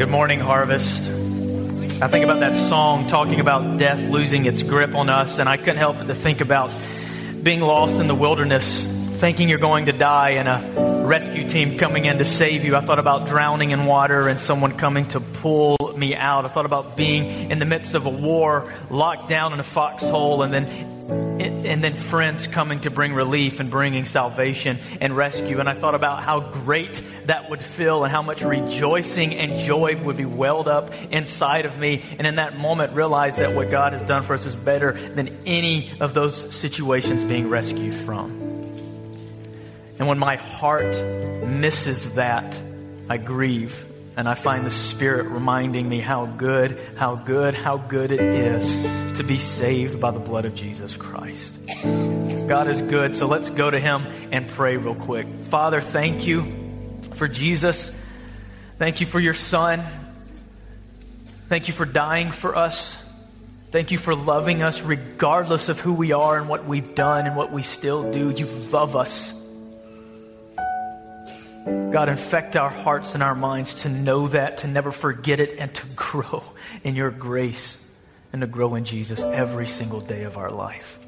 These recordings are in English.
Good morning, Harvest. I think about that song talking about death losing its grip on us, and I couldn't help but to think about being lost in the wilderness, thinking you're going to die, and a rescue team coming in to save you. I thought about drowning in water and someone coming to pull me out. I thought about being in the midst of a war, locked down in a foxhole, and then and then friends coming to bring relief and bringing salvation and rescue. And I thought about how great that would feel and how much rejoicing and joy would be welled up inside of me. And in that moment, realize that what God has done for us is better than any of those situations being rescued from. And when my heart misses that, I grieve and I find the Spirit reminding me how good, how good, how good it is to be saved by the blood of Jesus Christ. God is good, so let's go to Him and pray real quick. Father, thank you for Jesus. Thank you for your Son. Thank you for dying for us. Thank you for loving us regardless of who we are and what we've done and what we still do. You love us. God, infect our hearts and our minds to know that, to never forget it, and to grow in your grace and to grow in Jesus every single day of our life.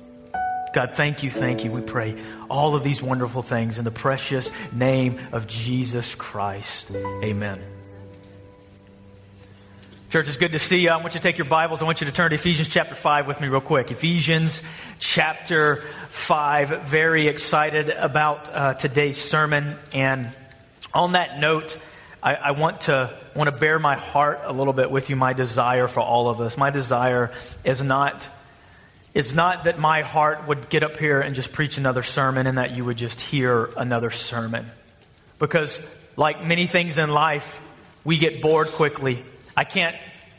God, thank you, thank you. We pray all of these wonderful things in the precious name of Jesus Christ. Amen. Church, it's good to see you. I want you to take your Bibles. I want you to turn to Ephesians chapter 5 with me, real quick. Ephesians chapter 5. Very excited about uh, today's sermon. And on that note, I, I, want to want to bare my heart a little bit with you. My desire for all of us. My desire is not is not that my heart would get up here and just preach another sermon, and that you would just hear another sermon. Because, like many things in life, we get bored quickly. I can't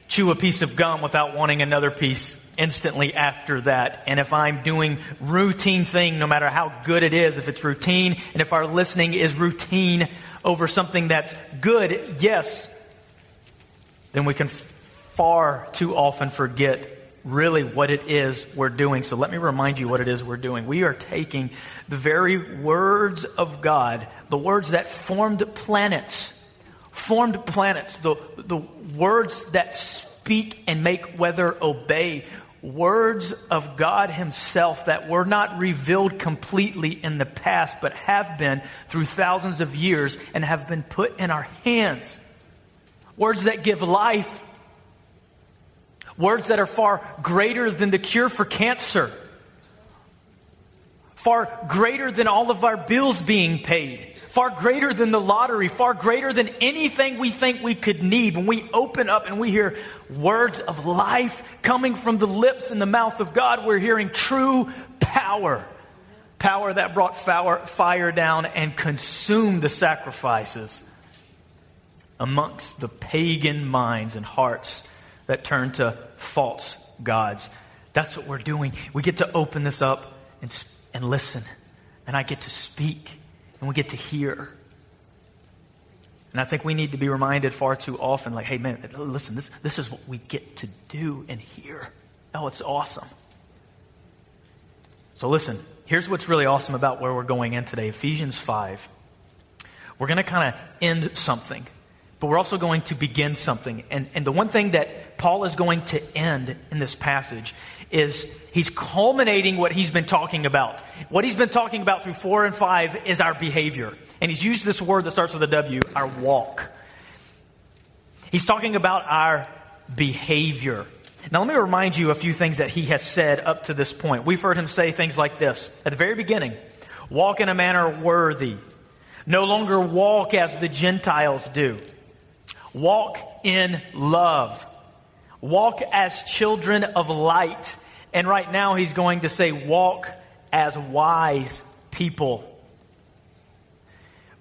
chew a piece of gum without wanting another piece instantly after that. And if I'm doing routine thing, no matter how good it is, if it's routine, and if our listening is routine, over something that's good, yes, then we can far too often forget really what it is we're doing. So let me remind you what it is we're doing. We are taking the very words of God, the words that formed planets, formed planets, the, the words that speak and make weather obey, words of God Himself that were not revealed completely in the past, but have been through thousands of years and have been put in our hands. Words that give life. Words that are far greater than the cure for cancer. Far greater than all of our bills being paid far greater than the lottery, far greater than anything we think we could need. When we open up and we hear words of life coming from the lips and the mouth of God, we're hearing true power. Power that brought fire down and consumed the sacrifices amongst the pagan minds and hearts that turn to false gods. That's what we're doing. We get to open this up and, and listen, and I get to speak and we get to hear. And I think we need to be reminded far too often, like, hey, man, listen, this, this is what we get to do and hear. Oh, it's awesome. So, listen, here's what's really awesome about where we're going in today Ephesians 5. We're going to kind of end something, but we're also going to begin something. And, and the one thing that Paul is going to end in this passage is he's culminating what he's been talking about. What he's been talking about through four and five is our behavior. And he's used this word that starts with a W, our walk. He's talking about our behavior. Now, let me remind you a few things that he has said up to this point. We've heard him say things like this at the very beginning walk in a manner worthy, no longer walk as the Gentiles do, walk in love, walk as children of light and right now, he's going to say, walk as wise people.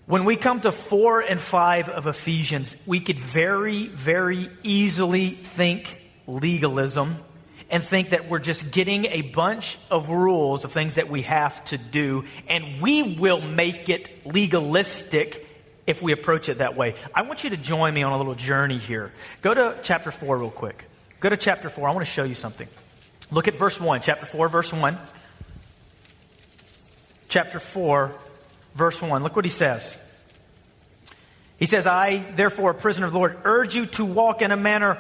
When we come to 4 and 5 of Ephesians, we could very, very easily think legalism and think that we're just getting a bunch of rules of things that we have to do, and we will make it legalistic if we approach it that way. I want you to join me on a little journey here. Go to chapter 4 real quick. Go to chapter 4. I want to show you something. Look at verse 1, chapter 4, verse 1. Chapter 4, verse 1. Look what he says. He says, I, therefore, a prisoner of the Lord, urge you to walk in a manner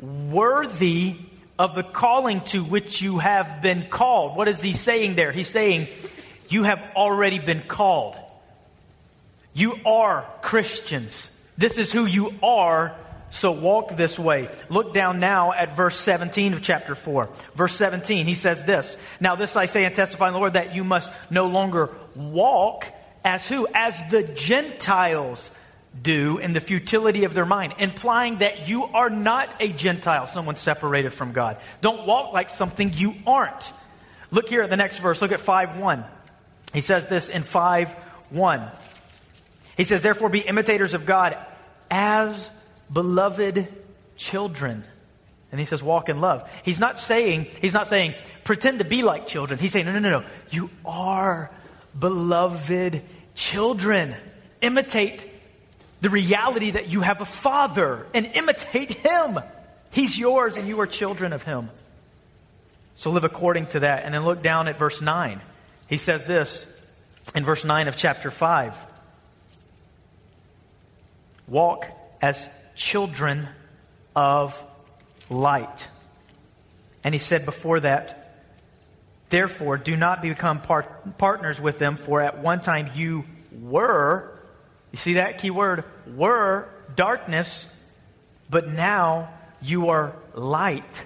worthy of the calling to which you have been called. What is he saying there? He's saying, You have already been called. You are Christians. This is who you are, so walk this way. Look down now at verse 17 of chapter 4. Verse 17, he says this Now, this I say and testify in the Lord that you must no longer walk as who? As the Gentiles do in the futility of their mind, implying that you are not a Gentile, someone separated from God. Don't walk like something you aren't. Look here at the next verse. Look at 5 1. He says this in 5 1. He says, Therefore, be imitators of God as beloved children. And he says, walk in love. He's not saying, he's not saying, pretend to be like children. He's saying, no, no, no, no. You are beloved children. Imitate the reality that you have a father and imitate him. He's yours and you are children of him. So live according to that. And then look down at verse 9. He says this in verse 9 of chapter 5 Walk as children of light. And he said before that, Therefore, do not become part- partners with them, for at one time you were you see that key word? Were darkness, but now you are light.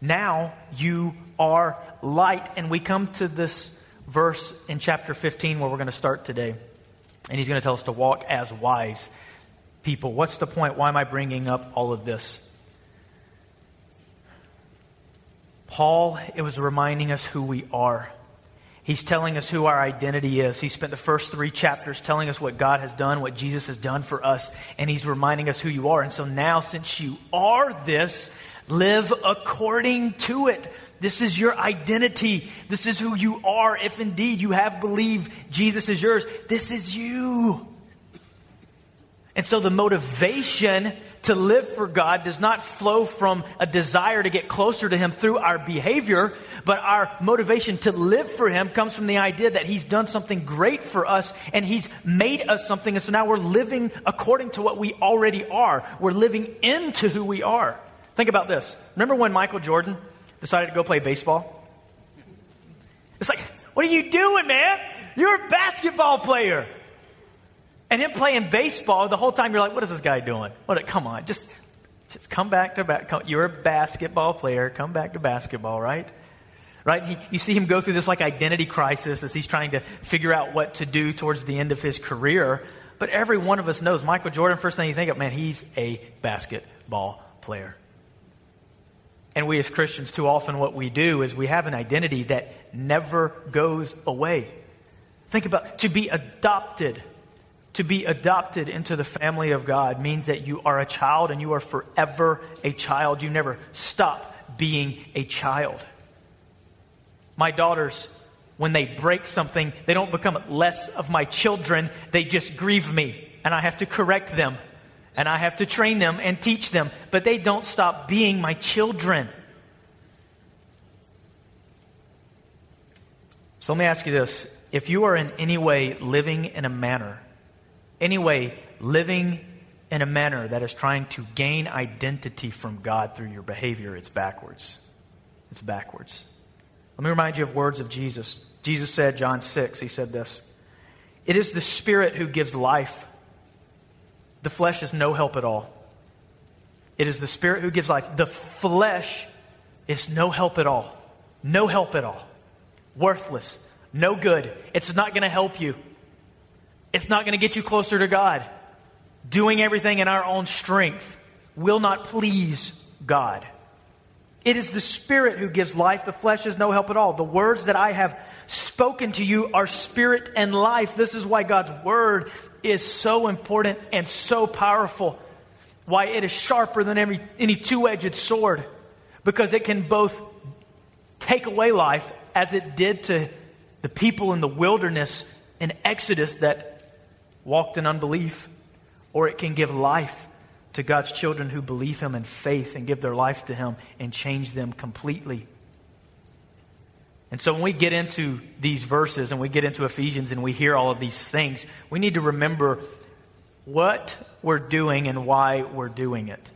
Now you are light. And we come to this verse in chapter 15 where we're going to start today. And he's going to tell us to walk as wise people. What's the point? Why am I bringing up all of this? Paul, it was reminding us who we are. He's telling us who our identity is. He spent the first three chapters telling us what God has done, what Jesus has done for us, and he's reminding us who you are. And so now, since you are this, live according to it. This is your identity. This is who you are. If indeed you have believed Jesus is yours, this is you. And so the motivation to live for God does not flow from a desire to get closer to Him through our behavior, but our motivation to live for Him comes from the idea that He's done something great for us and He's made us something. And so now we're living according to what we already are. We're living into who we are. Think about this. Remember when Michael Jordan decided to go play baseball? It's like, what are you doing, man? You're a basketball player. And him playing baseball, the whole time you're like, what is this guy doing? What? Come on, just, just come back to back. You're a basketball player. Come back to basketball, right? Right? He, you see him go through this like identity crisis as he's trying to figure out what to do towards the end of his career. But every one of us knows Michael Jordan, first thing you think of, man, he's a basketball player. And we as Christians, too often what we do is we have an identity that never goes away. Think about to be adopted to be adopted into the family of God means that you are a child and you are forever a child. You never stop being a child. My daughters, when they break something, they don't become less of my children, they just grieve me. And I have to correct them. And I have to train them and teach them. But they don't stop being my children. So let me ask you this. If you are in any way living in a manner Anyway, living in a manner that is trying to gain identity from God through your behavior, it's backwards. It's backwards. Let me remind you of words of Jesus. Jesus said, John 6, he said this It is the Spirit who gives life. The flesh is no help at all. It is the Spirit who gives life. The flesh is no help at all. No help at all. Worthless. No good. It's not going to help you. It's not going to get you closer to God. Doing everything in our own strength will not please God. It is the Spirit who gives life. The flesh is no help at all. The words that I have spoken to you are spirit and life. This is why God's Word is so important and so powerful. Why it is sharper than every, any two edged sword. Because it can both take away life, as it did to the people in the wilderness in Exodus that walked in unbelief, or it can give life to God's children who believe Him in faith and give their life to Him and change them completely. And so when we get into these verses and we get into Ephesians and we hear all of these things, we need to remember what we're doing and why we're doing it.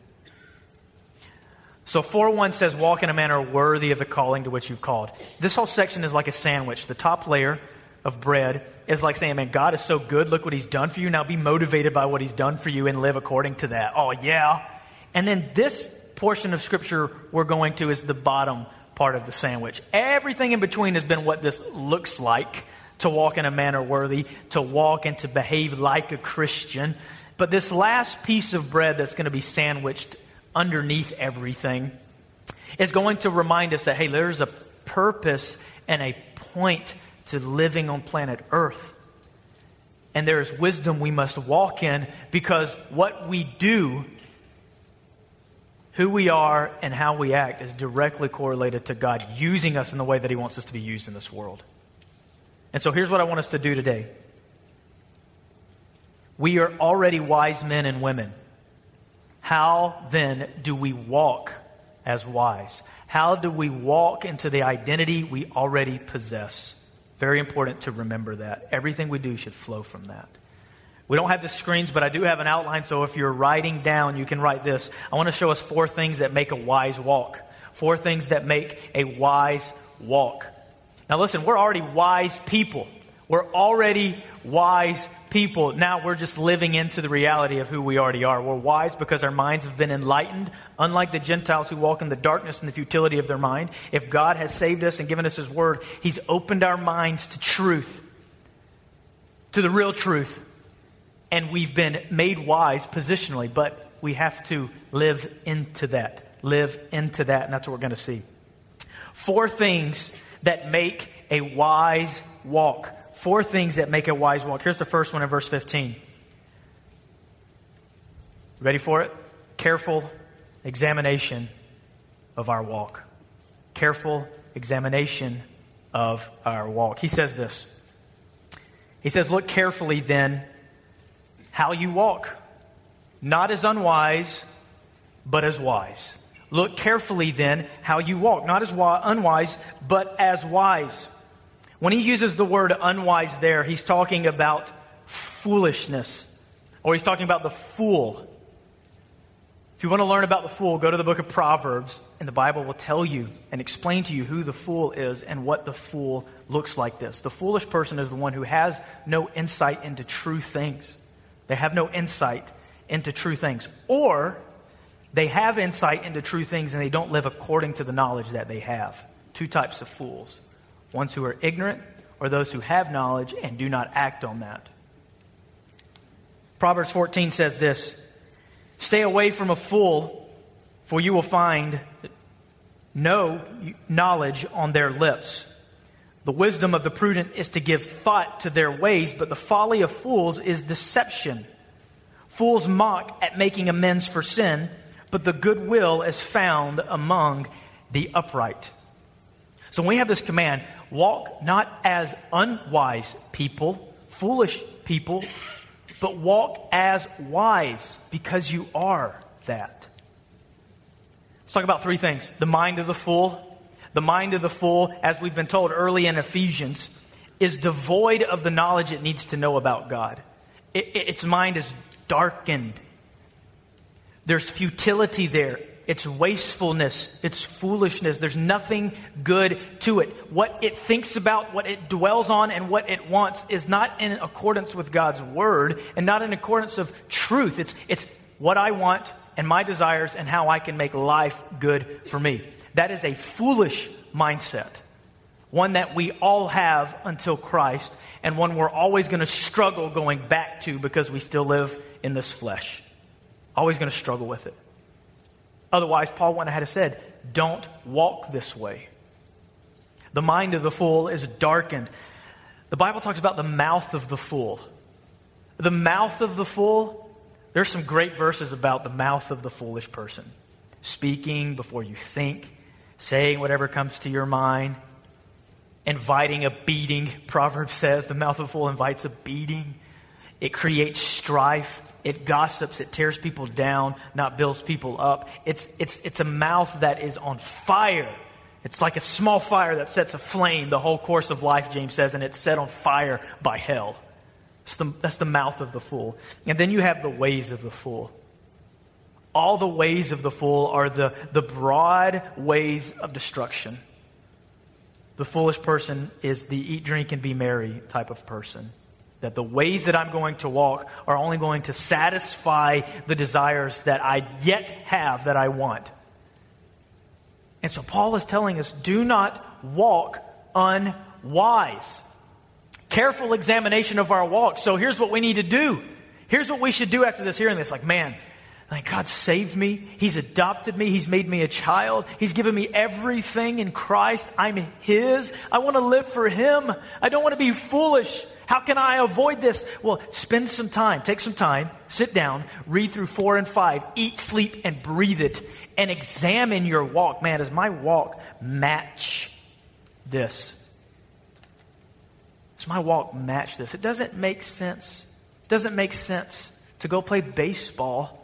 So 4 1 says, Walk in a manner worthy of the calling to which you've called. This whole section is like a sandwich. The top layer of bread is like saying, Man, God is so good. Look what He's done for you. Now be motivated by what He's done for you and live according to that. Oh, yeah. And then this portion of Scripture we're going to is the bottom part of the sandwich. Everything in between has been what this looks like to walk in a manner worthy, to walk and to behave like a Christian. But this last piece of bread that's going to be sandwiched underneath everything is going to remind us that, hey, there's a purpose and a point to living on planet Earth. And there is wisdom we must walk in because what we do, who we are, and how we act is directly correlated to God using us in the way that He wants us to be used in this world. And so here's what I want us to do today. We are already wise men and women. How then do we walk as wise? How do we walk into the identity we already possess? Very important to remember that. Everything we do should flow from that. We don't have the screens, but I do have an outline, so if you're writing down, you can write this. I want to show us four things that make a wise walk. Four things that make a wise walk. Now, listen, we're already wise people. We're already wise people. Now we're just living into the reality of who we already are. We're wise because our minds have been enlightened, unlike the Gentiles who walk in the darkness and the futility of their mind. If God has saved us and given us His Word, He's opened our minds to truth, to the real truth. And we've been made wise positionally, but we have to live into that. Live into that, and that's what we're going to see. Four things that make a wise walk. Four things that make a wise walk. Here's the first one in verse 15. Ready for it? Careful examination of our walk. Careful examination of our walk. He says this. He says, Look carefully then how you walk, not as unwise, but as wise Look carefully then how you walk, not as unwise, but as wise. When he uses the word unwise there, he's talking about foolishness, or he's talking about the fool. If you want to learn about the fool, go to the book of Proverbs, and the Bible will tell you and explain to you who the fool is and what the fool looks like this. The foolish person is the one who has no insight into true things. They have no insight into true things. Or they have insight into true things and they don't live according to the knowledge that they have. Two types of fools ones who are ignorant or those who have knowledge and do not act on that. Proverbs 14 says this Stay away from a fool, for you will find no knowledge on their lips. The wisdom of the prudent is to give thought to their ways, but the folly of fools is deception. Fools mock at making amends for sin but the goodwill is found among the upright. So when we have this command, walk not as unwise people, foolish people, but walk as wise because you are that. Let's talk about three things the mind of the fool. The mind of the fool, as we've been told early in Ephesians, is devoid of the knowledge it needs to know about God. It, its mind is darkened there's futility there. It's wastefulness. It's foolishness. There's nothing good to it. What it thinks about, what it dwells on, and what it wants is not in accordance with God's word and not in accordance of truth. It's, it's what I want and my desires and how I can make life good for me. That is a foolish mindset. One that we all have until Christ, and one we're always going to struggle going back to because we still live in this flesh. Always going to struggle with it. Otherwise, Paul went ahead and said, Don't walk this way. The mind of the fool is darkened. The Bible talks about the mouth of the fool. The mouth of the fool, there's some great verses about the mouth of the foolish person. Speaking before you think, saying whatever comes to your mind, inviting a beating. Proverbs says the mouth of a fool invites a beating. It creates strife. It gossips. It tears people down, not builds people up. It's, it's, it's a mouth that is on fire. It's like a small fire that sets aflame the whole course of life, James says, and it's set on fire by hell. That's the, that's the mouth of the fool. And then you have the ways of the fool. All the ways of the fool are the, the broad ways of destruction. The foolish person is the eat, drink, and be merry type of person. That the ways that I'm going to walk are only going to satisfy the desires that I yet have that I want. And so Paul is telling us do not walk unwise. Careful examination of our walk. So here's what we need to do. Here's what we should do after this hearing this. Like, man, God saved me. He's adopted me. He's made me a child. He's given me everything in Christ. I'm His. I want to live for Him. I don't want to be foolish. How can I avoid this? Well, spend some time. Take some time. Sit down. Read through four and five. Eat, sleep, and breathe it. And examine your walk. Man, does my walk match this? Does my walk match this? It doesn't make sense. It doesn't make sense to go play baseball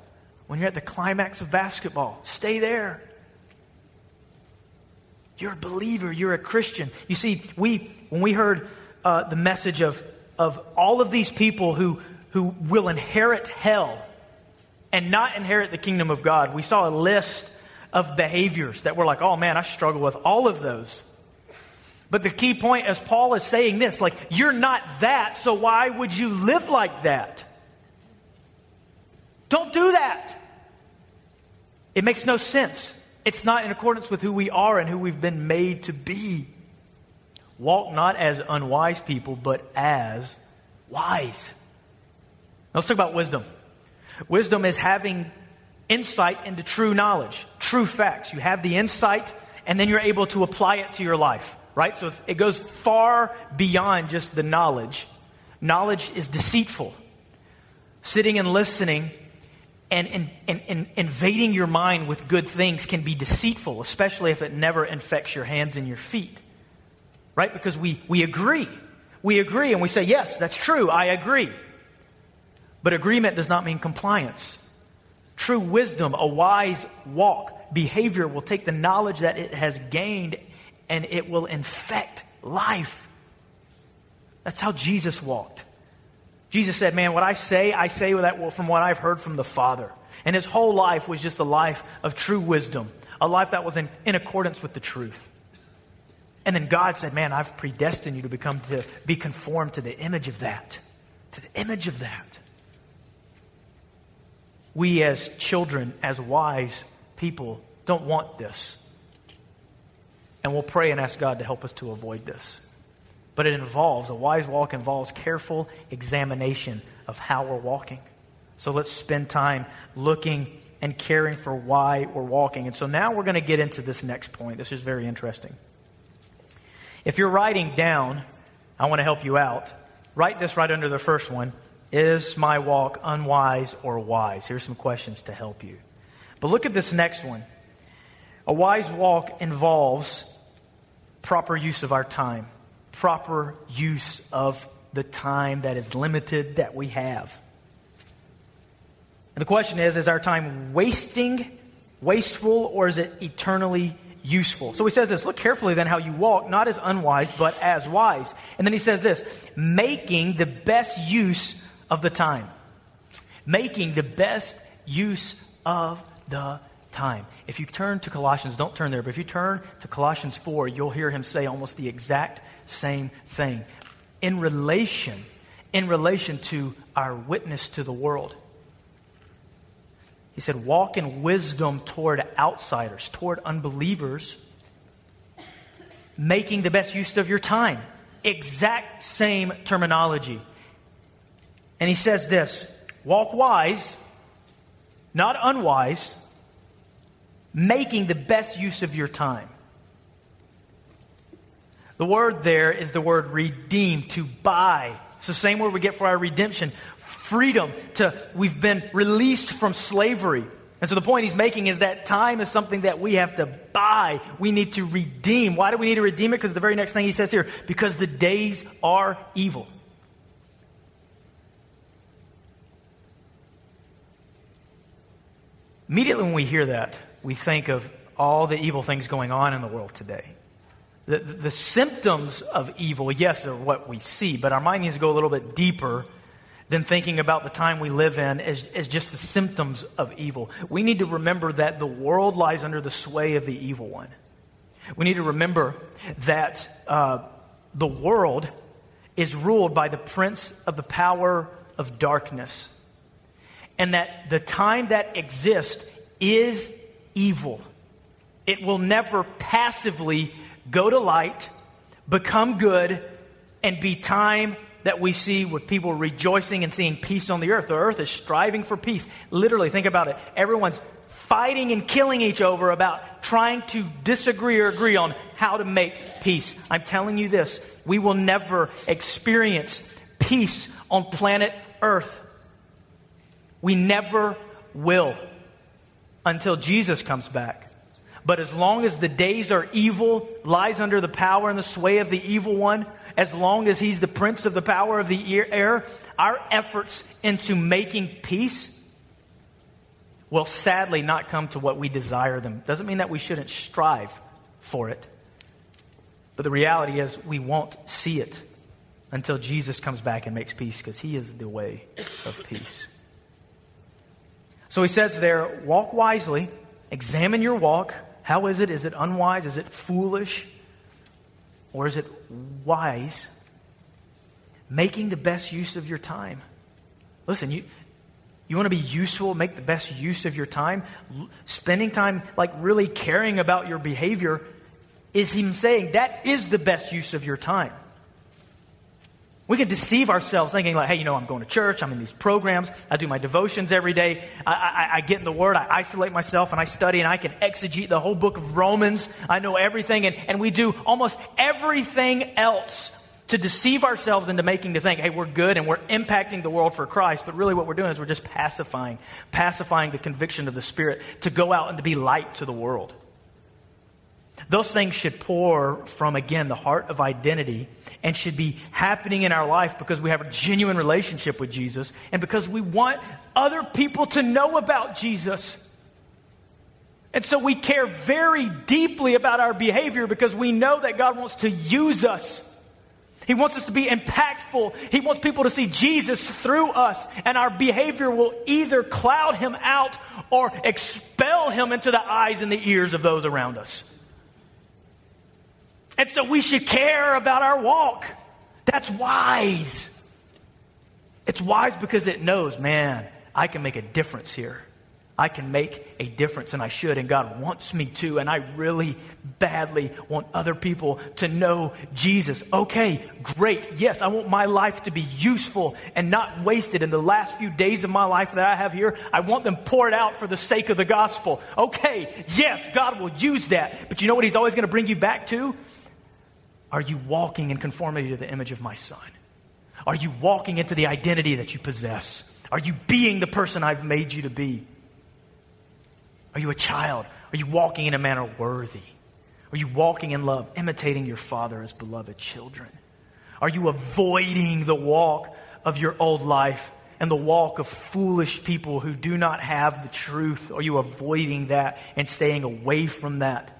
when you're at the climax of basketball. Stay there. You're a believer. You're a Christian. You see, we when we heard uh, the message of of all of these people who who will inherit hell and not inherit the kingdom of God, we saw a list of behaviors that were like, oh man, I struggle with all of those. But the key point, as Paul is saying this, like, you're not that, so why would you live like that? Don't do that. It makes no sense. It's not in accordance with who we are and who we've been made to be. Walk not as unwise people, but as wise. Now let's talk about wisdom. Wisdom is having insight into true knowledge, true facts. You have the insight, and then you're able to apply it to your life, right? So it goes far beyond just the knowledge. Knowledge is deceitful. Sitting and listening and, and, and, and, invading your mind with good things can be deceitful, especially if it never infects your hands and your feet. Right? Because we, we agree. We agree and we say, yes, that's true, I agree. But agreement does not mean compliance. True wisdom, a wise walk, behavior will take the knowledge that it has gained and it will infect life. That's how Jesus walked. Jesus said, Man, what I say, I say that from what I've heard from the Father. And his whole life was just a life of true wisdom, a life that was in, in accordance with the truth. And then God said, Man, I've predestined you to become to be conformed to the image of that. To the image of that. We as children, as wise people, don't want this. And we'll pray and ask God to help us to avoid this. But it involves, a wise walk involves careful examination of how we're walking. So let's spend time looking and caring for why we're walking. And so now we're going to get into this next point. This is very interesting. If you're writing down, I want to help you out. Write this right under the first one. Is my walk unwise or wise? Here's some questions to help you. But look at this next one. A wise walk involves proper use of our time proper use of the time that is limited that we have. And the question is is our time wasting, wasteful, or is it eternally useful? So he says this look carefully then how you walk, not as unwise, but as wise. And then he says this making the best use of the time. Making the best use of the time. If you turn to Colossians, don't turn there, but if you turn to Colossians 4, you'll hear him say almost the exact same thing. In relation, in relation to our witness to the world. He said, walk in wisdom toward outsiders, toward unbelievers, making the best use of your time. Exact same terminology. And he says this walk wise, not unwise, making the best use of your time. The word there is the word redeem, to buy. It's the same word we get for our redemption. Freedom to, we've been released from slavery. And so the point he's making is that time is something that we have to buy. We need to redeem. Why do we need to redeem it? Because the very next thing he says here, because the days are evil. Immediately when we hear that, we think of all the evil things going on in the world today. The, the symptoms of evil, yes, are what we see, but our mind needs to go a little bit deeper than thinking about the time we live in as, as just the symptoms of evil. We need to remember that the world lies under the sway of the evil one. We need to remember that uh, the world is ruled by the prince of the power of darkness, and that the time that exists is evil. It will never passively go to light, become good, and be time that we see with people rejoicing and seeing peace on the earth. The earth is striving for peace. Literally, think about it. Everyone's fighting and killing each other about trying to disagree or agree on how to make peace. I'm telling you this we will never experience peace on planet Earth. We never will until Jesus comes back. But as long as the days are evil, lies under the power and the sway of the evil one, as long as he's the prince of the power of the air, our efforts into making peace will sadly not come to what we desire them. Doesn't mean that we shouldn't strive for it. But the reality is, we won't see it until Jesus comes back and makes peace because he is the way of peace. So he says there, walk wisely, examine your walk. How is it? Is it unwise? Is it foolish? Or is it wise? Making the best use of your time. Listen, you, you want to be useful, make the best use of your time. Spending time, like really caring about your behavior, is Him saying that is the best use of your time. We can deceive ourselves thinking, like, hey, you know, I'm going to church, I'm in these programs, I do my devotions every day, I, I, I, get in the Word, I isolate myself, and I study, and I can exegete the whole book of Romans. I know everything, and, and we do almost everything else to deceive ourselves into making to think, hey, we're good and we're impacting the world for Christ. But really, what we're doing is we're just pacifying, pacifying the conviction of the Spirit to go out and to be light to the world. Those things should pour from, again, the heart of identity and should be happening in our life because we have a genuine relationship with Jesus and because we want other people to know about Jesus. And so we care very deeply about our behavior because we know that God wants to use us. He wants us to be impactful. He wants people to see Jesus through us. And our behavior will either cloud him out or expel him into the eyes and the ears of those around us. And so we should care about our walk. That's wise. It's wise because it knows, man, I can make a difference here. I can make a difference, and I should, and God wants me to, and I really badly want other people to know Jesus. Okay, great. Yes, I want my life to be useful and not wasted in the last few days of my life that I have here. I want them poured out for the sake of the gospel. Okay, yes, God will use that. But you know what He's always going to bring you back to? Are you walking in conformity to the image of my son? Are you walking into the identity that you possess? Are you being the person I've made you to be? Are you a child? Are you walking in a manner worthy? Are you walking in love, imitating your father as beloved children? Are you avoiding the walk of your old life and the walk of foolish people who do not have the truth? Are you avoiding that and staying away from that?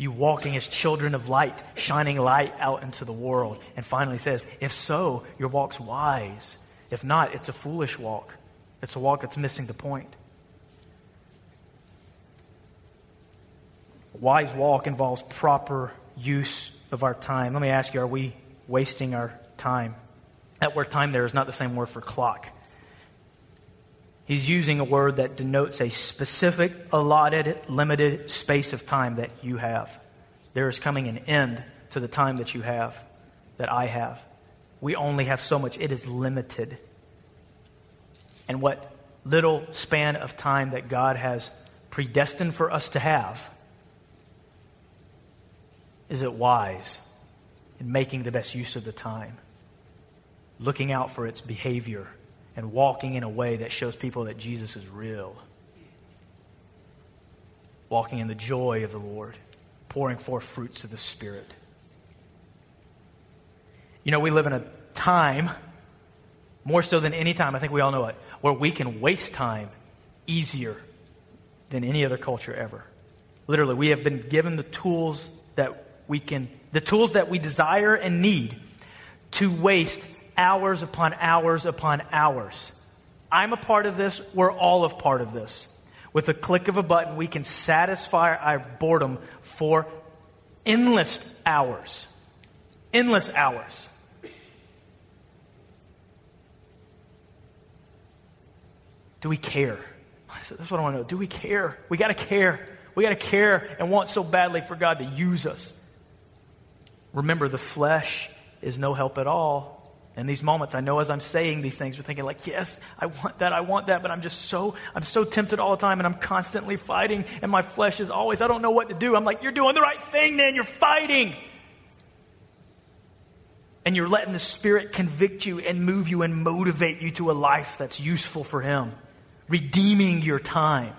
You walking as children of light, shining light out into the world. And finally says, if so, your walk's wise. If not, it's a foolish walk. It's a walk that's missing the point. Wise walk involves proper use of our time. Let me ask you, are we wasting our time? That word time there is not the same word for clock. He's using a word that denotes a specific, allotted, limited space of time that you have. There is coming an end to the time that you have, that I have. We only have so much, it is limited. And what little span of time that God has predestined for us to have, is it wise in making the best use of the time, looking out for its behavior? And walking in a way that shows people that Jesus is real. Walking in the joy of the Lord, pouring forth fruits of the Spirit. You know, we live in a time, more so than any time, I think we all know it, where we can waste time easier than any other culture ever. Literally, we have been given the tools that we can, the tools that we desire and need to waste hours upon hours upon hours. I'm a part of this. We're all a part of this. With a click of a button, we can satisfy our boredom for endless hours. Endless hours. Do we care? That's what I want to know. Do we care? We got to care. We got to care and want so badly for God to use us. Remember, the flesh is no help at all. In these moments, I know as I'm saying these things, we're thinking like, yes, I want that, I want that, but I'm just so, I'm so tempted all the time and I'm constantly fighting and my flesh is always, I don't know what to do. I'm like, you're doing the right thing, man. You're fighting. And you're letting the Spirit convict you and move you and motivate you to a life that's useful for Him, redeeming your time.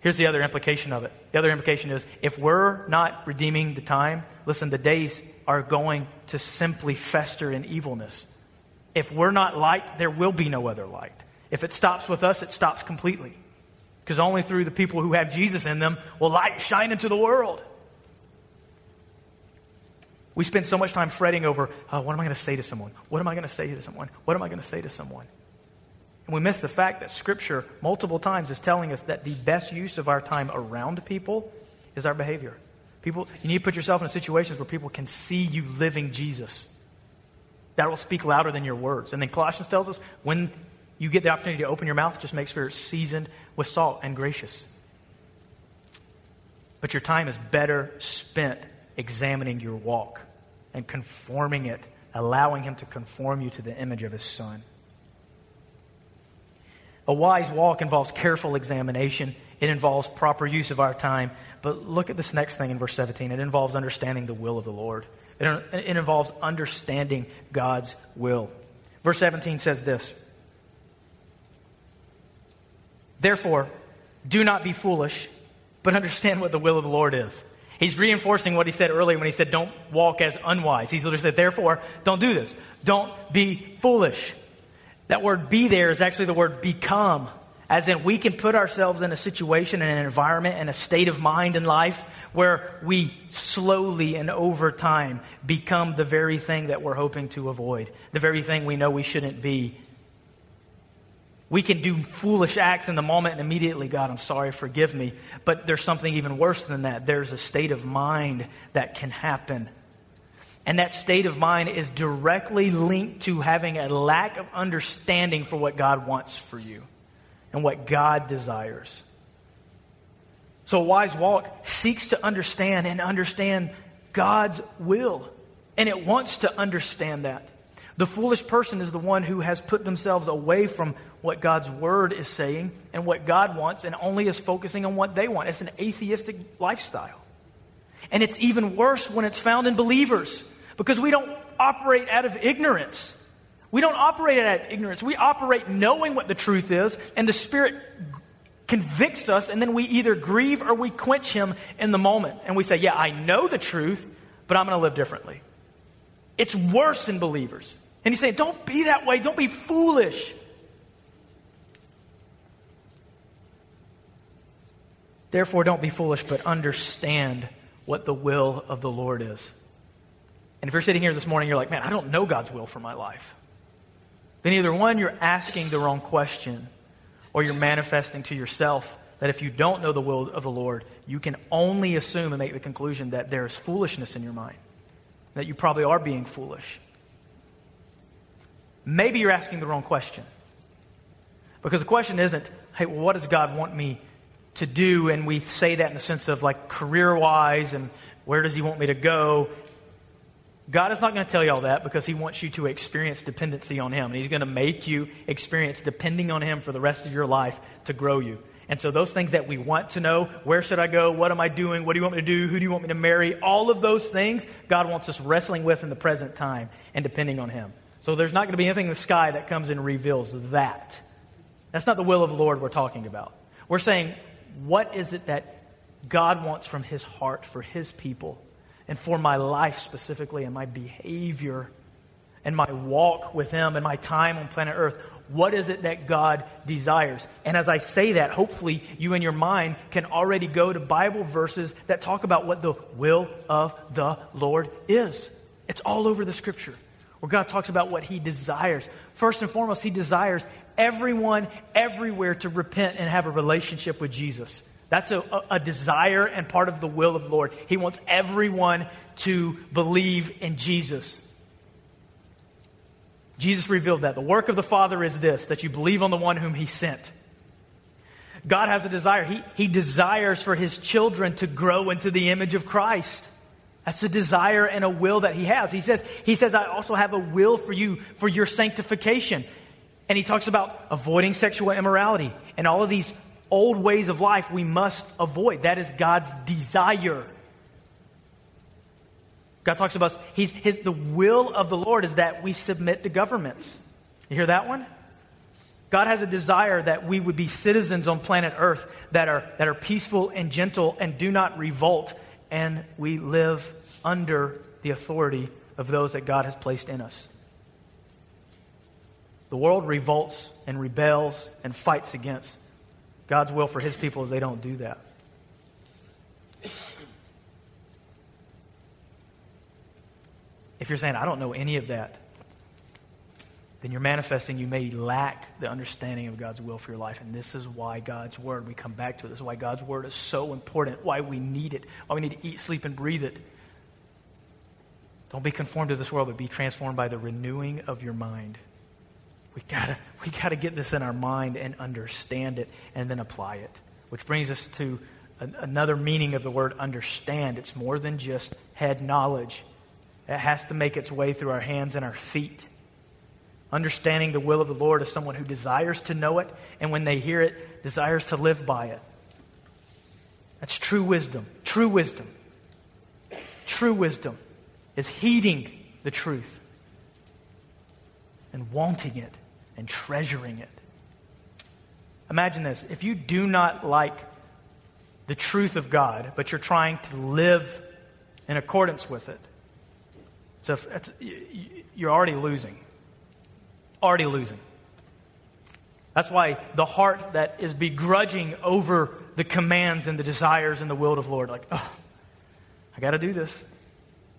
Here's the other implication of it. The other implication is if we're not redeeming the time, listen, the days are going to simply fester in evilness. If we're not light, there will be no other light. If it stops with us, it stops completely. Because only through the people who have Jesus in them will light shine into the world. We spend so much time fretting over, oh, what am I going to say to someone? What am I going to say to someone? What am I going to say to someone? And we miss the fact that Scripture, multiple times, is telling us that the best use of our time around people is our behavior. People, you need to put yourself in situations where people can see you living Jesus. That will speak louder than your words. And then Colossians tells us when you get the opportunity to open your mouth, just make sure it's seasoned with salt and gracious. But your time is better spent examining your walk and conforming it, allowing Him to conform you to the image of His Son. A wise walk involves careful examination. It involves proper use of our time. But look at this next thing in verse 17. It involves understanding the will of the Lord. It, it involves understanding God's will. Verse 17 says this Therefore, do not be foolish, but understand what the will of the Lord is. He's reinforcing what he said earlier when he said, Don't walk as unwise. He's literally said, Therefore, don't do this. Don't be foolish. That word be there is actually the word become. As in, we can put ourselves in a situation, in an environment, in a state of mind in life where we slowly and over time become the very thing that we're hoping to avoid, the very thing we know we shouldn't be. We can do foolish acts in the moment and immediately, God, I'm sorry, forgive me. But there's something even worse than that. There's a state of mind that can happen and that state of mind is directly linked to having a lack of understanding for what God wants for you and what God desires. So, a wise walk seeks to understand and understand God's will. And it wants to understand that. The foolish person is the one who has put themselves away from what God's word is saying and what God wants and only is focusing on what they want. It's an atheistic lifestyle. And it's even worse when it's found in believers because we don't operate out of ignorance. We don't operate out of ignorance. We operate knowing what the truth is, and the Spirit convicts us, and then we either grieve or we quench Him in the moment. And we say, Yeah, I know the truth, but I'm going to live differently. It's worse in believers. And He's saying, Don't be that way. Don't be foolish. Therefore, don't be foolish, but understand what the will of the Lord is. And if you're sitting here this morning, you're like, man, I don't know God's will for my life. Then either one, you're asking the wrong question, or you're manifesting to yourself that if you don't know the will of the Lord, you can only assume and make the conclusion that there's foolishness in your mind, that you probably are being foolish. Maybe you're asking the wrong question. Because the question isn't, hey, well, what does God want me to do? And we say that in the sense of like career wise and where does He want me to go? God is not going to tell you all that because He wants you to experience dependency on Him. And He's going to make you experience depending on Him for the rest of your life to grow you. And so, those things that we want to know where should I go? What am I doing? What do you want me to do? Who do you want me to marry? All of those things, God wants us wrestling with in the present time and depending on Him. So, there's not going to be anything in the sky that comes and reveals that. That's not the will of the Lord we're talking about. We're saying, what is it that God wants from His heart for His people? And for my life specifically and my behavior and my walk with Him and my time on planet Earth. What is it that God desires? And as I say that, hopefully you in your mind can already go to Bible verses that talk about what the will of the Lord is. It's all over the scripture. where God talks about what He desires. First and foremost, He desires everyone, everywhere to repent and have a relationship with Jesus. That's a, a, desire and part of the will of the Lord. He wants everyone to believe in Jesus. Jesus revealed that. The work of the Father is this that you believe on the one whom He sent. God has a desire. He, he desires for His children to grow into the image of Christ. That's a desire and a will that He has. He says, He says, I also have a will for you for your sanctification. And He talks about avoiding sexual immorality and all of these old ways of life we must avoid. That is God's desire. God talks about he's, his, the will of the Lord is that we submit to governments. You hear that one? God has a desire that we would be citizens on planet Earth that are, that are peaceful and gentle and do not revolt, and we live under the authority of those that God has placed in us. The world revolts and rebels and fights against God's will for his people is they don't do that. If you're saying, I don't know any of that, then you're manifesting you may lack the understanding of God's will for your life. And this is why God's Word, we come back to it, this is why God's Word is so important, why we need it, why we need to eat, sleep, and breathe it. Don't be conformed to this world, but be transformed by the renewing of your mind. We gotta, we gotta get this in our mind and understand it and then apply it. Which brings us to another meaning of the word understand. It's more than just head knowledge. It has to make its way through our hands and our feet. Understanding the will of the Lord is someone who desires to know it, and when they hear it, desires to live by it. That's true wisdom. True wisdom. True wisdom is heeding the truth and wanting it and treasuring it. Imagine this if you do not like the truth of God, but you're trying to live in accordance with it, so you're already losing. Already losing. That's why the heart that is begrudging over the commands and the desires and the will of the Lord, like, oh, I got to do this.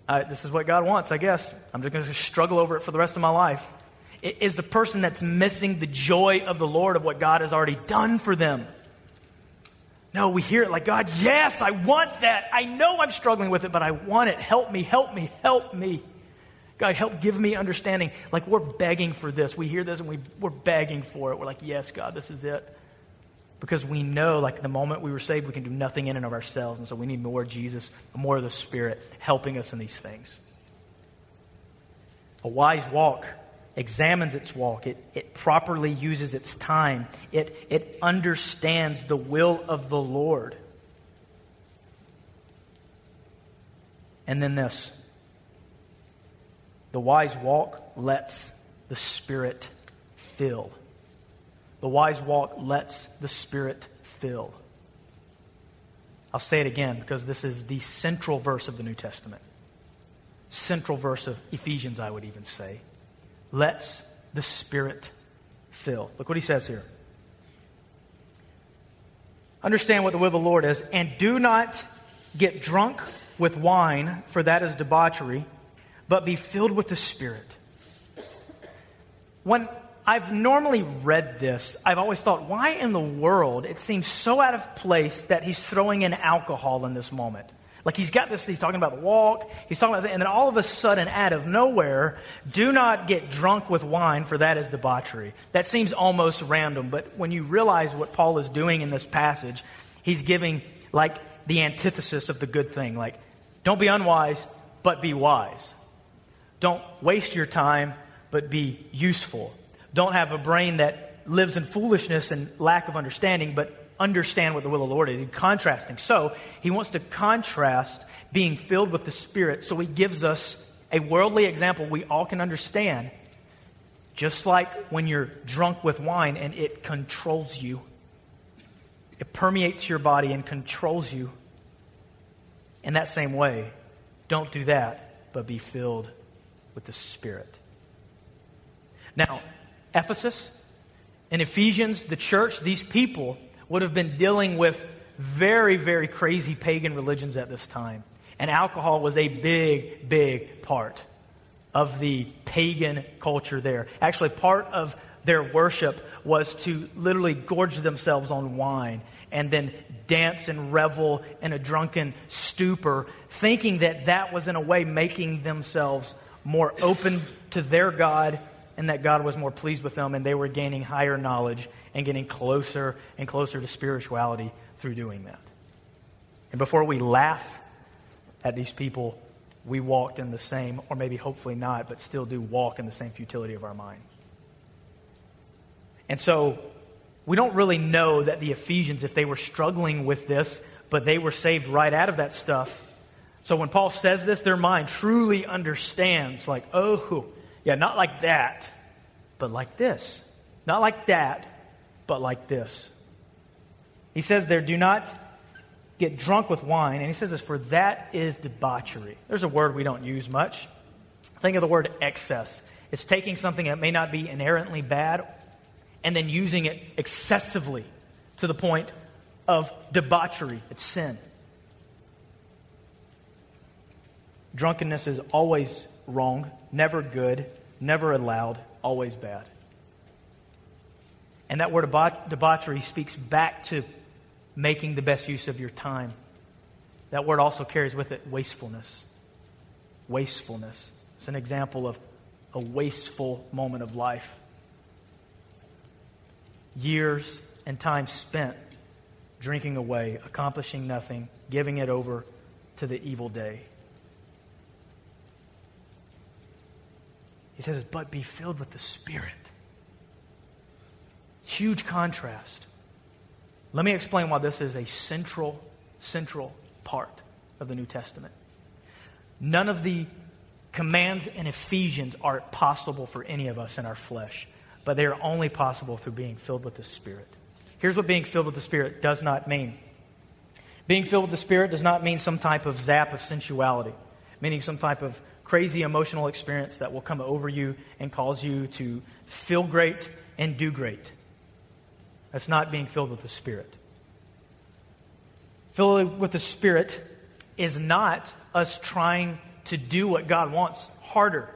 this is what God wants, I guess. I'm just going to struggle over it for the rest of my life is the person that's missing the joy of the Lord of what God has already done for them. No, we hear it like, God, yes, I want that. I know I'm struggling with it, but I want it. Help me, help me, help me. God, help give me understanding. Like we're begging for this. We hear this and we, we're begging for it. We're like, yes, God, this is it. Because we know, like, the moment we were saved, we can do nothing in and of ourselves. And so we need more Jesus, more of the Spirit helping us in these things. A wise walk examines its walk, it, it properly uses its time, it, it understands the will of the Lord. And then this the wise walk lets the Spirit fill. The wise walk lets the Spirit fill. I'll say it again because this is the central verse of the New Testament. Central verse of Ephesians, I would even say lets the Spirit fill. Look what he says here. Understand what the will of the Lord is, and do not get drunk with wine, for that is debauchery, but be filled with the Spirit. When I've normally read this, I've always thought, why in the world? It seems so out of place that he's throwing in alcohol in this moment. Like he's got this, he's talking about the walk, he's talking about, that, and then all of a sudden, out of nowhere, do not get drunk with wine, for that is debauchery. That seems almost random, but when you realize what Paul is doing in this passage, he's giving like the antithesis of the good thing. Like, don't be unwise, but be wise. Don't waste your time, but be useful. Don't have a brain that lives in foolishness and lack of understanding, but understand what the will of the Lord is. He's contrasting. So he wants to contrast being filled with the Spirit. So he gives us a worldly example we all can understand. Just like when you're drunk with wine and it controls you, it permeates your body and controls you. In that same way, don't do that, but be filled with the Spirit. Now, Ephesus and Ephesians, the church, these people, would have been dealing with very, very crazy pagan religions at this time. And alcohol was a big, big part of the pagan culture there. Actually, part of their worship was to literally gorge themselves on wine and then dance and revel in a drunken stupor, thinking that that was in a way making themselves more open to their God and that God was more pleased with them and they were gaining higher knowledge and getting closer and closer to spirituality through doing that. And before we laugh at these people, we walked in the same, or maybe hopefully not, but still do walk in the same futility of our mind. And so we don't really know that the Ephesians, if they were struggling with this, but they were saved right out of that stuff. So when Paul says this, their mind truly understands, like, oh, yeah, not like that, but like this. Not like that, but like this. He says there, do not get drunk with wine. And he says this, for that is debauchery. There's a word we don't use much. Think of the word excess. It's taking something that may not be inherently bad and then using it excessively to the point of debauchery. It's sin. Drunkenness is always wrong, never good, never allowed, always bad. And that word debauchery speaks back to making the best use of your time. That word also carries with it wastefulness. Wastefulness. It's an example of a wasteful moment of life. Years and time spent drinking away, accomplishing nothing, giving it over to the evil day. He says, but be filled with the Spirit. Huge contrast. Let me explain why this is a central, central part of the New Testament. None of the commands in Ephesians are possible for any of us in our flesh, but they are only possible through being filled with the Spirit. Here's what being filled with the Spirit does not mean. Being filled with the Spirit does not mean some type of zap of sensuality, meaning some type of crazy emotional experience that will come over you and cause you to feel great and do great. That's not being filled with the Spirit. Filled with the Spirit is not us trying to do what God wants harder.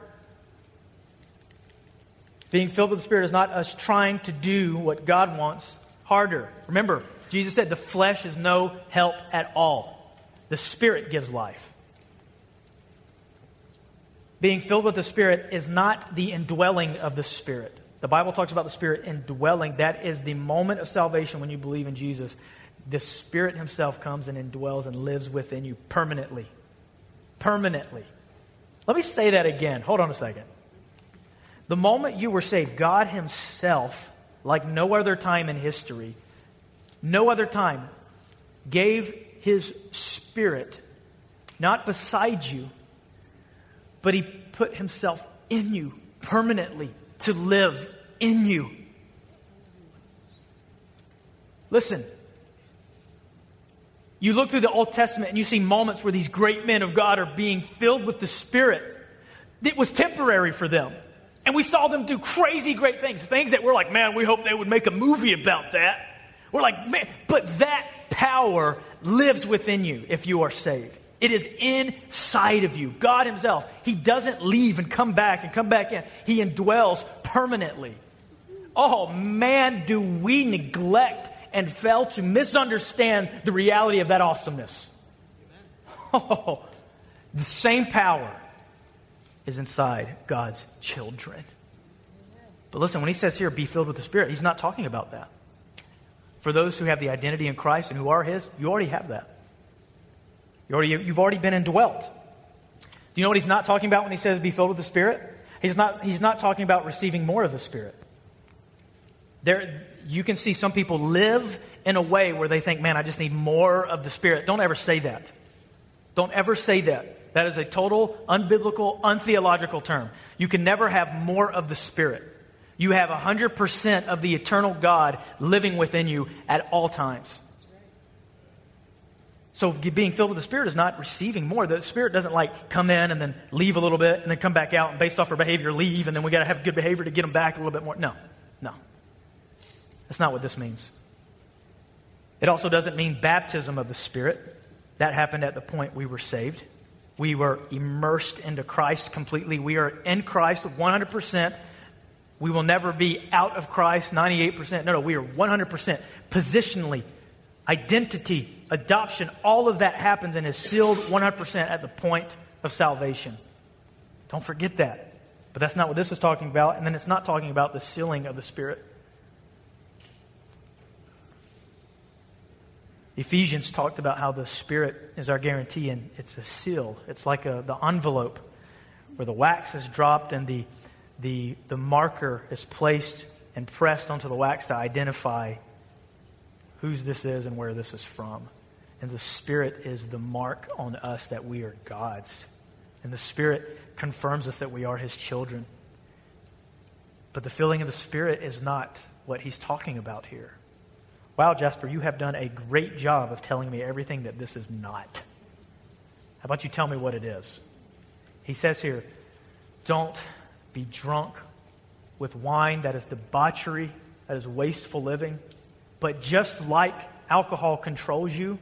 Being filled with the Spirit is not us trying to do what God wants harder. Remember, Jesus said the flesh is no help at all, the Spirit gives life. Being filled with the Spirit is not the indwelling of the Spirit. The Bible talks about the Spirit indwelling. That is the moment of salvation when you believe in Jesus. The Spirit Himself comes and indwells and lives within you permanently. Permanently. Let me say that again. Hold on a second. The moment you were saved, God Himself, like no other time in history, no other time, gave His Spirit not beside you, but He put Himself in you permanently to live in you. Listen, you look through the Old Testament and you see moments where these great men of God are being filled with the Spirit. It was temporary for them. And we saw them do crazy great things, things that we're like, man, we hope they would make a movie about that. We're like, man, but that power lives within you if you are saved. It is inside of you. God Himself. He doesn't leave and come back and come back in. He indwells permanently. Oh man, do we neglect and fail to misunderstand the reality of that awesomeness. Oh, the same power is inside God's children. But listen, when he says here, be filled with the Spirit, he's not talking about that. For those who have the identity in Christ and who are his, you already have that. You already, you've already been indwelt. Do you know what he's not talking about when he says be filled with the Spirit? He's not, he's not talking about receiving more of the Spirit. There, you can see some people live in a way where they think, man, I just need more of the Spirit. Don't ever say that. Don't ever say that. That is a total unbiblical, untheological term. You can never have more of the Spirit. You have 100% of the eternal God living within you at all times. So being filled with the Spirit is not receiving more. The Spirit doesn't like come in and then leave a little bit and then come back out and based off our behavior leave and then we got to have good behavior to get them back a little bit more. No, no. That's not what this means. It also doesn't mean baptism of the Spirit. That happened at the point we were saved. We were immersed into Christ completely. We are in Christ 100%. We will never be out of Christ 98%. No, no, we are 100% positionally, identity, adoption, all of that happens and is sealed 100% at the point of salvation. Don't forget that. But that's not what this is talking about. And then it's not talking about the sealing of the Spirit. Ephesians talked about how the Spirit is our guarantee, and it's a seal. It's like a, the envelope where the wax is dropped and the, the, the marker is placed and pressed onto the wax to identify whose this is and where this is from. And the Spirit is the mark on us that we are God's. And the Spirit confirms us that we are His children. But the filling of the Spirit is not what He's talking about here. Wow, Jasper, you have done a great job of telling me everything that this is not. How about you tell me what it is? He says here, don't be drunk with wine that is debauchery, that is wasteful living. But just like alcohol controls you,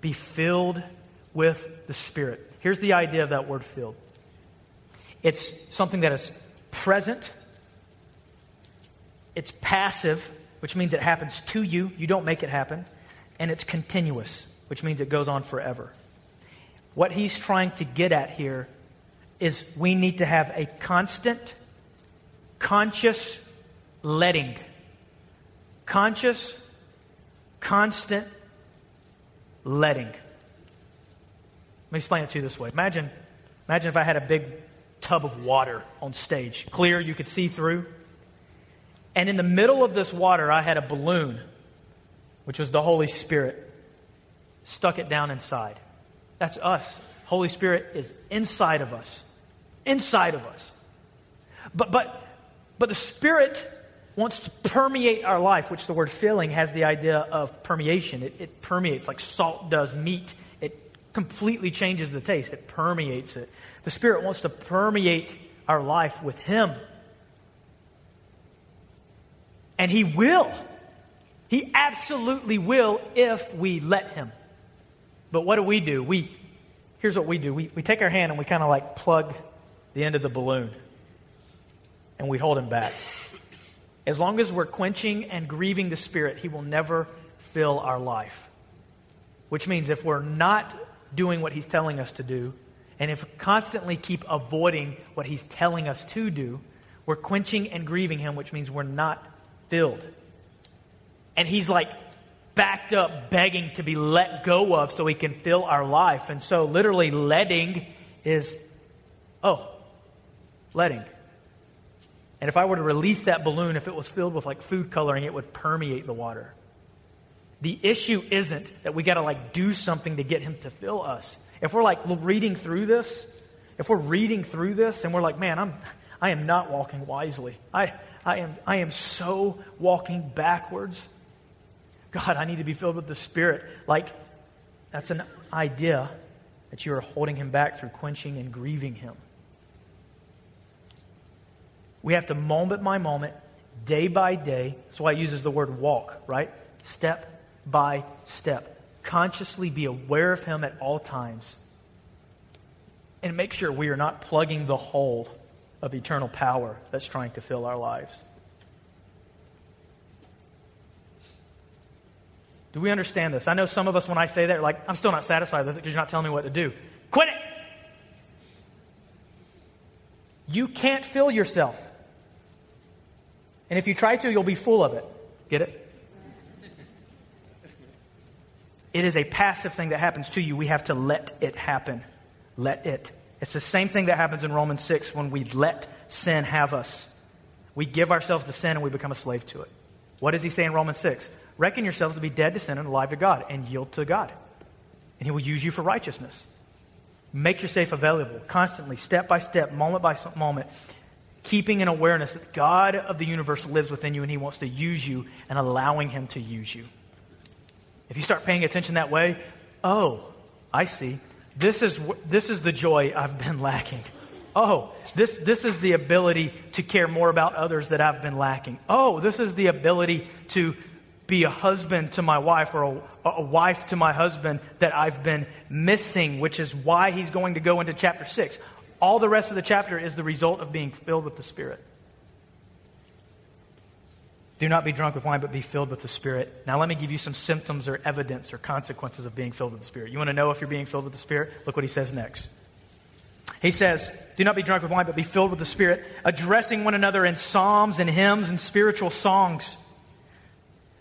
be filled with the Spirit. Here's the idea of that word filled it's something that is present, it's passive, which means it happens to you, you don't make it happen, and it's continuous, which means it goes on forever. What he's trying to get at here is we need to have a constant, conscious letting. Conscious, constant letting. Let me explain it to you this way. Imagine, imagine if I had a big tub of water on stage, clear, you could see through. And in the middle of this water, I had a balloon, which was the Holy Spirit, stuck it down inside. That's us. Holy Spirit is inside of us. Inside of us. But, but, but the Spirit wants to permeate our life, which the word filling has the idea of permeation. It, it permeates like salt does meat, it completely changes the taste, it permeates it. The Spirit wants to permeate our life with Him. And He will. He absolutely will if we let Him. But what do we do? We, here's what we do we, we take our hand and we kind of like plug the end of the balloon and we hold Him back. As long as we're quenching and grieving the Spirit, He will never fill our life. Which means if we're not doing what He's telling us to do, and if constantly keep avoiding what He's telling us to do, we're quenching and grieving Him, which means we're not filled. And He's like backed up, begging to be let go of so He can fill our life. And so, literally, letting is, oh, letting. And if I were to release that balloon, if it was filled with like food coloring, it would permeate the water. The issue isn't that we got to like do something to get him to fill us. If we're like reading through this, if we're reading through this and we're like, man, I'm, I am not walking wisely. I, I, am, I am so walking backwards. God, I need to be filled with the Spirit. Like, that's an idea that you are holding him back through quenching and grieving him. We have to moment by moment, day by day. That's why it uses the word walk, right? Step by step. Consciously be aware of Him at all times. And make sure we are not plugging the hole of eternal power that's trying to fill our lives. Do we understand this? I know some of us, when I say that, are like, I'm still not satisfied with it because you're not telling me what to do. Quit it! You can't fill yourself. And if you try to, you'll be full of it. Get it? It is a passive thing that happens to you. We have to let it happen. Let it. It's the same thing that happens in Romans 6 when we let sin have us. We give ourselves to sin and we become a slave to it. What does he say in Romans 6? Reckon yourselves to be dead to sin and alive to God and yield to God. And he will use you for righteousness. Make yourself available constantly, step by step, moment by moment keeping an awareness that God of the universe lives within you and He wants to use you and allowing Him to use you. If you start paying attention that way, oh, I see. This is, this is the joy I've been lacking. Oh, this, this is the ability to care more about others that I've been lacking. Oh, this is the ability to be a husband to my wife or a, a, wife to my husband that I've been missing, which is why he's going to go into chapter 6. All the rest of the chapter is the result of being filled with the Spirit. Do not be drunk with wine, but be filled with the Spirit. Now, let me give you some symptoms or evidence or consequences of being filled with the Spirit. You want to know if you're being filled with the Spirit? Look what he says next. He says, Do not be drunk with wine, but be filled with the Spirit, addressing one another in psalms and hymns and spiritual songs,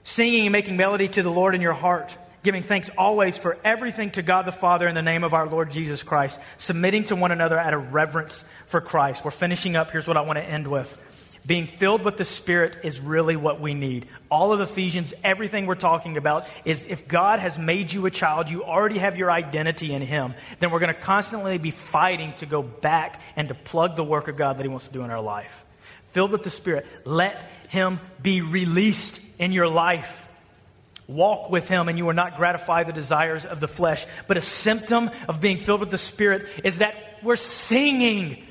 singing and making melody to the Lord in your heart, giving thanks always for everything to God the Father in the name of our Lord Jesus Christ, submitting to one another out of reverence for Christ. We're finishing up. Here's what I want to end with. Being filled with the Spirit is really what we need. All of Ephesians, everything we're talking about is if God has made you a child, you already have your identity in Him, then we're going to constantly be fighting to go back and to plug the work of God that He wants to do in our life. Filled with the Spirit, let Him be released in your life. Walk with Him, and you will not gratify the desires of the flesh. But a symptom of being filled with the Spirit is that we're singing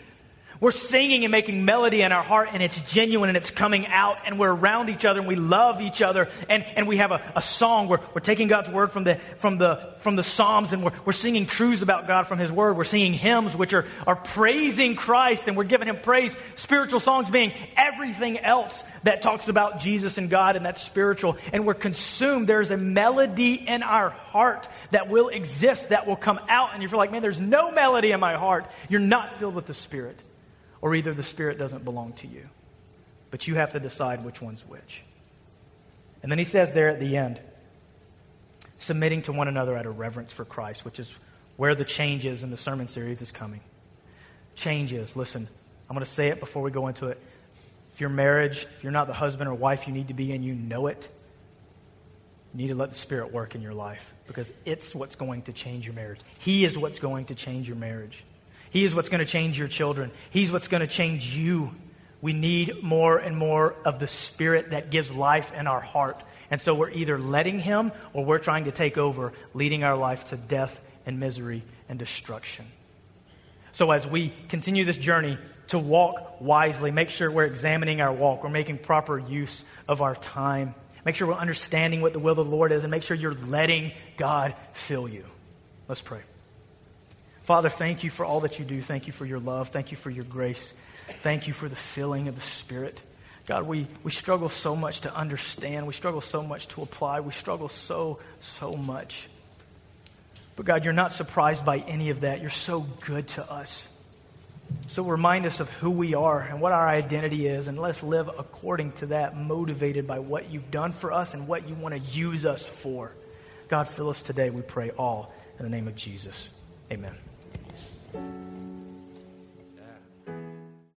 we're singing and making melody in our heart, and it's genuine and it's coming out, and we're around each other and we love each other, and, and we have a, a song. We're, we're taking God's word from the, from the, from the Psalms, and we're, we're singing truths about God from His word. We're singing hymns which are, are praising Christ, and we're giving Him praise. Spiritual songs being everything else that talks about Jesus and God, and that's spiritual. And we're consumed. There's a melody in our heart that will exist, that will come out, and you feel like, man, there's no melody in my heart. You're not filled with the Spirit or either the Spirit doesn't belong to you. But you have to decide which one's which. And then he says there at the end, submitting to one another out of reverence for Christ, which is where the changes in the sermon series is coming. Changes, listen, I'm going to say it before we go into it. If your marriage, if you're not the husband or wife you need to be and you know it, you need to let the Spirit work in your life because it's what's going to change your marriage. He is what's going to change your marriage. He is what's going to change your children. He's what's going to change you. We need more and more of the Spirit that gives life in our heart. And so we're either letting Him or we're trying to take over, leading our life to death and misery and destruction. So as we continue this journey to walk wisely, make sure we're examining our walk, we're making proper use of our time. Make sure we're understanding what the will of the Lord is, and make sure you're letting God fill you. Let's pray. Father, thank you for all that you do. Thank you for your love. Thank you for your grace. Thank you for the filling of the Spirit. God, we, we struggle so much to understand. We struggle so much to apply. We struggle so, so much. But God, you're not surprised by any of that. You're so good to us. So remind us of who we are and what our identity is, and let's live according to that, motivated by what you've done for us and what you want to use us for. God, fill us today, we pray all in the name of Jesus. Amen. Música